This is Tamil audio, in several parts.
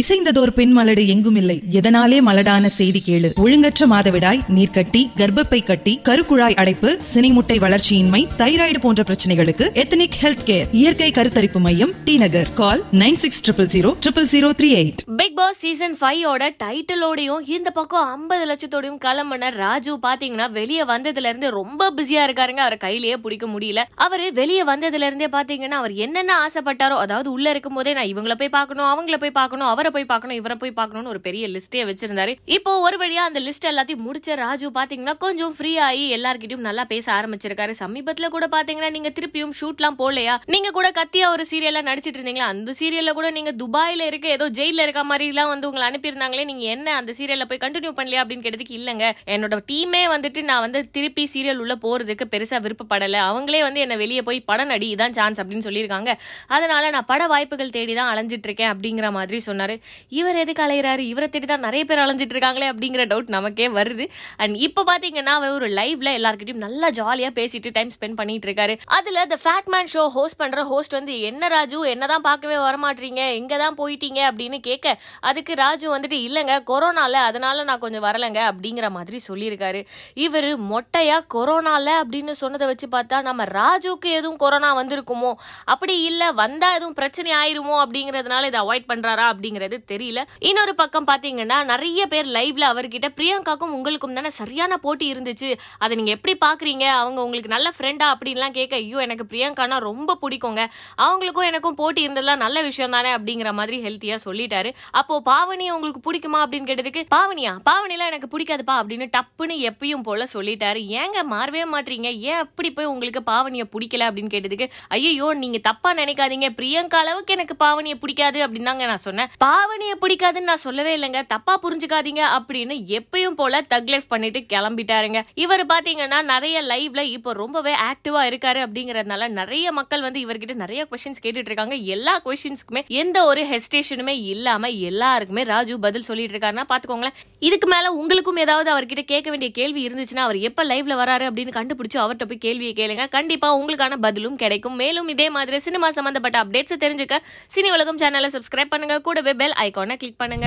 இசைந்ததோர் பெண் மலடு எங்கும் இல்லை. எதனாலே மலடான செய்தி கேளு. ஒழுங்கற்ற மாதவிடாய் நீர்க்கட்டி கர்ப்பப்பை கட்டி கருக்குழாய் அடைப்பு சினைமுட்டை வளர்ச்சியின்மை தைராய்டு போன்ற பிரச்சனைகளுக்கு எத்தனிக் ஹெல்த் கேர் இயற்கை கருத்தரிப்பு மையம் T Nagar. Call nine six triple zero triple zero three eight. Big boss season ஃபைவோட டைட்டிலோடையும் இந்த பக்கம் ஐம்பது லட்சத்தோடையும் கிளம்புன ராஜு பாத்தீங்கன்னா வெளியே வந்ததுல இருந்து ரொம்ப பிஸியா இருக்காருங்க. அவரை கையிலேயே பிடிக்க முடியல. அவரு வெளியே வந்ததுல இருந்தே பாத்தீங்கன்னா அவர் என்னென்ன ஆசைப்பட்டாரோ அதாவது உள்ள இருக்கும் போதே நான் இவங்கள போய் பார்க்கணும் அவங்கள போய் பார்க்கணும் அவர் போய் பார்க்கணும் இவரை போய் பார்க்கணும்னு ஒரு பெரிய லிஸ்டே வச்சிருந்தாரு. இப்போ ஒரு வழியா அந்த லிஸ்ட் எல்லாத்தையும் முடிச்ச ராஜு பாத்தீங்கன்னா கொஞ்சம் ஃப்ரீ ஆகி எல்லார்கிட்டயும் நல்லா பேச ஆரம்பிச்சிருக்காரு. சமீபத்துல கூட பாத்தீங்கன்னா நீங்க திருப்பியும் ஷூட்லாம் போலையா நீங்க கூட கத்தியா ஒரு சீரியல்ல நடிச்சிட்டு இருந்தீங்களா? அந்த சீரியல்ல கூட நீங்க துபாயில இருக்க ஏதோ ஜெயில இருக்க மாதிரி எல்லாம் வந்து உங்களை அனுப்பியிருந்தாங்களே நீங்க என்ன அந்த சீரியல்ல போய் கண்டினியூ பண்ணலையா அப்படின்னு கேட்டதுக்கு இல்லங்க. என்னோட டீமே வந்துட்டு நான் வந்து திருப்பி சீரியல் உள்ள போறதுக்கு பெருசா விருப்பப்படல. அவங்களே வந்து என்ன வெளியே போய் படம் நடி இதான் சான்ஸ் அப்படின்னு சொல்லியிருக்காங்க. அதனால நான் பட வாய்ப்புகள் தேடி தான் அலைஞ்சிட்டு இருக்கேன் அப்படிங்கிற மாதிரி சொன்னாரு. இவர் எதுக்கு அலையிறாரு? இவரை தேடி தான் நிறைய பேர் அலைஞ்சிட்டு இருக்காங்களே அப்படிங்கிற டவுட் நமக்கே வருது. அண்ட் இப்போ பார்த்தீங்கன்னா அவர் ஒரு லைவ்ல எல்லாருக்கிட்டையும் நல்லா ஜாலியா பேசிட்டு டைம் ஸ்பெண்ட் பண்ணிட்டு இருக்காரு. அதுல the fat man show host பண்ற ஹோஸ்ட் வந்து என்ன ராஜு என்னதான் பார்க்கவே வரமாட்டீங்க? எங்க தான் போயிட்டீங்க? அப்படின்னு கேட்க அதுக்கு ராஜு வந்துட்டு இல்லைங்க கொரோனால அதனால நான் கொஞ்சம் வரலைங்க அப்படிங்கிற மாதிரி சொல்லியிருக்காரு. இவர் மொட்டையா கொரோனால? அப்படின்னு சொன்னதை வச்சு பார்த்தா நம்ம ராஜுக்கு எதுவும் கொரோனா வந்திருக்குமோ? அப்படி இல்ல வந்தா எதுவும் பிரச்சனை ஆயிருமோ? அப்படிங்கறதுனால இதை அவாய்ட் பண்றாரா அப்படிங்கிறது தெரியல. இன்னொரு பக்கம் பாத்தீங்கன்னா நிறைய பேர் லைவ்ல அவர்கிட்ட பிரியங்காக்கும் உங்களுக்கும் தானே சரியான போட்டி இருந்துச்சு. அதை நீங்க எப்படி பாக்குறீங்க? அவங்க உங்களுக்கு நல்ல ஃப்ரெண்டா அப்படின்லாம் கேட்க ஐயோ எனக்கு பிரியங்கானா ரொம்ப பிடிக்குங்க. அவங்களுக்கும் எனக்கும் போட்டி இருந்ததுலாம் நல்ல விஷயம் தானே? அப்படிங்கிற மாதிரி ஹெல்த்தியா சொல்லிட்டாரு. அப்போ பாவனி உங்களுக்கு பிடிக்குமா அப்படின்னு கேட்டதுக்கு பாவனியா? பாவனிலாம் எனக்கு பிடிக்காதுப்பா அப்படின்னு டப்புன்னு எப்பயும் போல சொல்லிட்டாரு. ஏங்க மாறவே மாட்டீங்க. ஏன் அப்படி போய் உங்களுக்கு பாவனியை பிடிக்கல? அப்படின்னு கேட்டதுக்கு ஐயோ நீங்க தப்பா நினைக்காதீங்க. பிரியங்கா அளவுக்கு எனக்கு பாவனியை பிடிக்காது அப்படின்னு தாங்க நான் சொன்னேன். பாவனியை பிடிக்காதுன்னு நான் சொல்லவே இல்லைங்க. தப்பா புரிஞ்சுக்காதீங்க அப்படின்னு எப்பயும் போல தக்லெஃப் பண்ணிட்டு கிளம்பிட்டாருங்க. இவர் பாத்தீங்கன்னா நிறைய லைவ்ல இப்போ ரொம்பவே ஆக்டிவா இருக்காரு அப்படிங்கறதுனால நிறைய மக்கள் வந்து இவர்கிட்ட நிறைய கொஸ்டின்ஸ் கேட்டுட்டு இருக்காங்க. எல்லா கொஸ்டின்ஸ்க்குமே எந்த ஒரு ஹெஸ்டேஷனுமே இல்லாம எல்லாருக்குமே ராஜு பதில் சொல்லிட்டு இருக்காருன்னா பாத்துக்கோங்களேன். இதுக்கு மேல உங்களுக்கும் ஏதாவது அவர்கிட்ட கேட்க வேண்டிய கேள்வி இருந்துச்சுன்னா அவர் எப்ப லைவ்ல வராரு அப்படின்னு கண்டுபிடிச்சு அவர்கிட்ட போய் கேள்வியை கேளுங்க. கண்டிப்பா உங்களுக்கான பதிலும் கிடைக்கும். மேலும் இதே மாதிரி சினிமா சம்பந்தப்பட்ட அப்டேட்ஸ் தெரிஞ்சுக்க சினி உலகம் சேனலை சப்ஸ்கிரைப் பண்ணுங்க. கூடவே பெல் ஐகானை கிளிக் பண்ணுங்க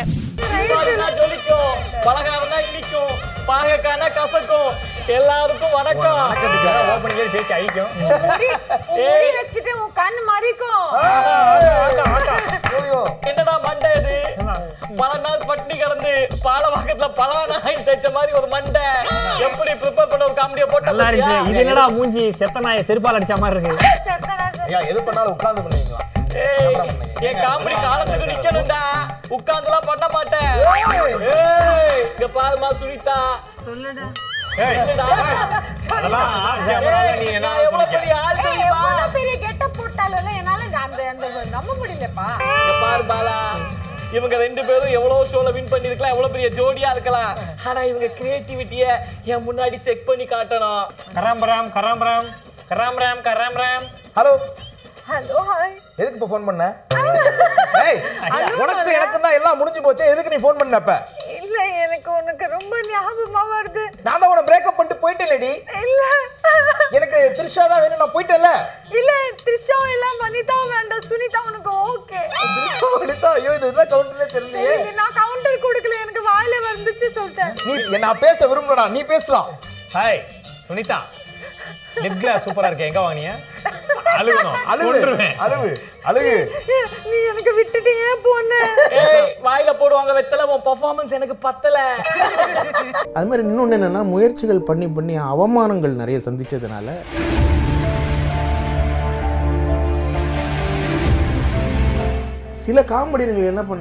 எல்லாருக்கும் வணக்கம் வச்சுட்டு உன் கண் மறிக்கும் என்னடா மண்டை இது பல நாள் பட்டினி கிடந்து பாலவாக்கத்துல பலானாயில் தைச்ச மாதிரி ஒரு மண்டை எப்படி ப்ரிப்பேர் பண்ண ஒரு காமெடியை போட்டு நல்லா இருந்துச்சு இது என்னடா மூஞ்சி செத்த நாயை செருப்பால் அடிச்ச மாதிரி இருக்கு ஐயா எது பண்ணாலும் உட்கார்ந்து பண்ணுவீங்களா என் காமெடி காலத்துக்கு நிக்கணும்டா. உட்கார்ந்துலாம் பண்ண மாட்டேன். ஏய், இங்க பாருமா சுனிதா. சொல்லுடா. இவங்க ரெண்டு பேரும் எவ்வளவு ஷோல வின் பண்ணிருக்கலாம் எவ்வளவு பெரிய ஜோடியா இருக்கலாம். ஆனா இவங்க கிரியேட்டிவிட்டிய என் முன்னாடி செக் பண்ணி காட்டணும். கராம்பராம் கராம்பராம் கராம்பராம் கராம்பராம் ஹலோ ஹலோ ஹாய் எதுக்கு இப்ப ஃபோன் பண்ண? ஏய் உனக்கு எனக்கு தான் எல்லாம் முடிஞ்சு போச்சே. எதுக்கு நீ ஃபோன் பண்ண அப்ப? இல்ல எனக்கு உனக்கு ரொம்ப ஞாபகமா வருது. நான் தான் உன பிரேக்கப் பண்ணிட்டு போயிட்டேன்லடி. இல்ல. எனக்கு த்ரிஷா தான் வேணும். நான் போயிட்டேன்ல. இல்ல த்ரிஷா எல்லாம் வனிதா வேண்டாம். சுனிதா உனக்கு ஓகே த்ரிஷா எடுத்தா ஐயோ இது என்ன கவுண்டர்னே தெரியலையே. நான் கவுண்டர் கொடுக்கல. எனக்கு வாயில வந்துச்சு சொல்லிட்டேன். நீ நான் பேச விரும்புறடா நீ பேசுறா ஹாய் சுனிதா. லிப் கிளாஸ் சூப்பரா இருக்கு எங்க வாங்கினிய அழுகணும் அழுகு. கொன்றுவேன். அழுகு அழுகு. நீ எனக்கு விட்டுட்டு ஏன் போன ஏய் வாயில போடுவாங்க வெத்தல உன் பெர்ஃபார்மன்ஸ் எனக்கு பத்தல. அது மாதிரி இன்னொன்று என்னென்னா முயற்சிகள் பண்ணி பண்ணி அவமானங்கள் நிறைய சந்திச்சதுனால. சில காமெடிகள் என்ன பண்ண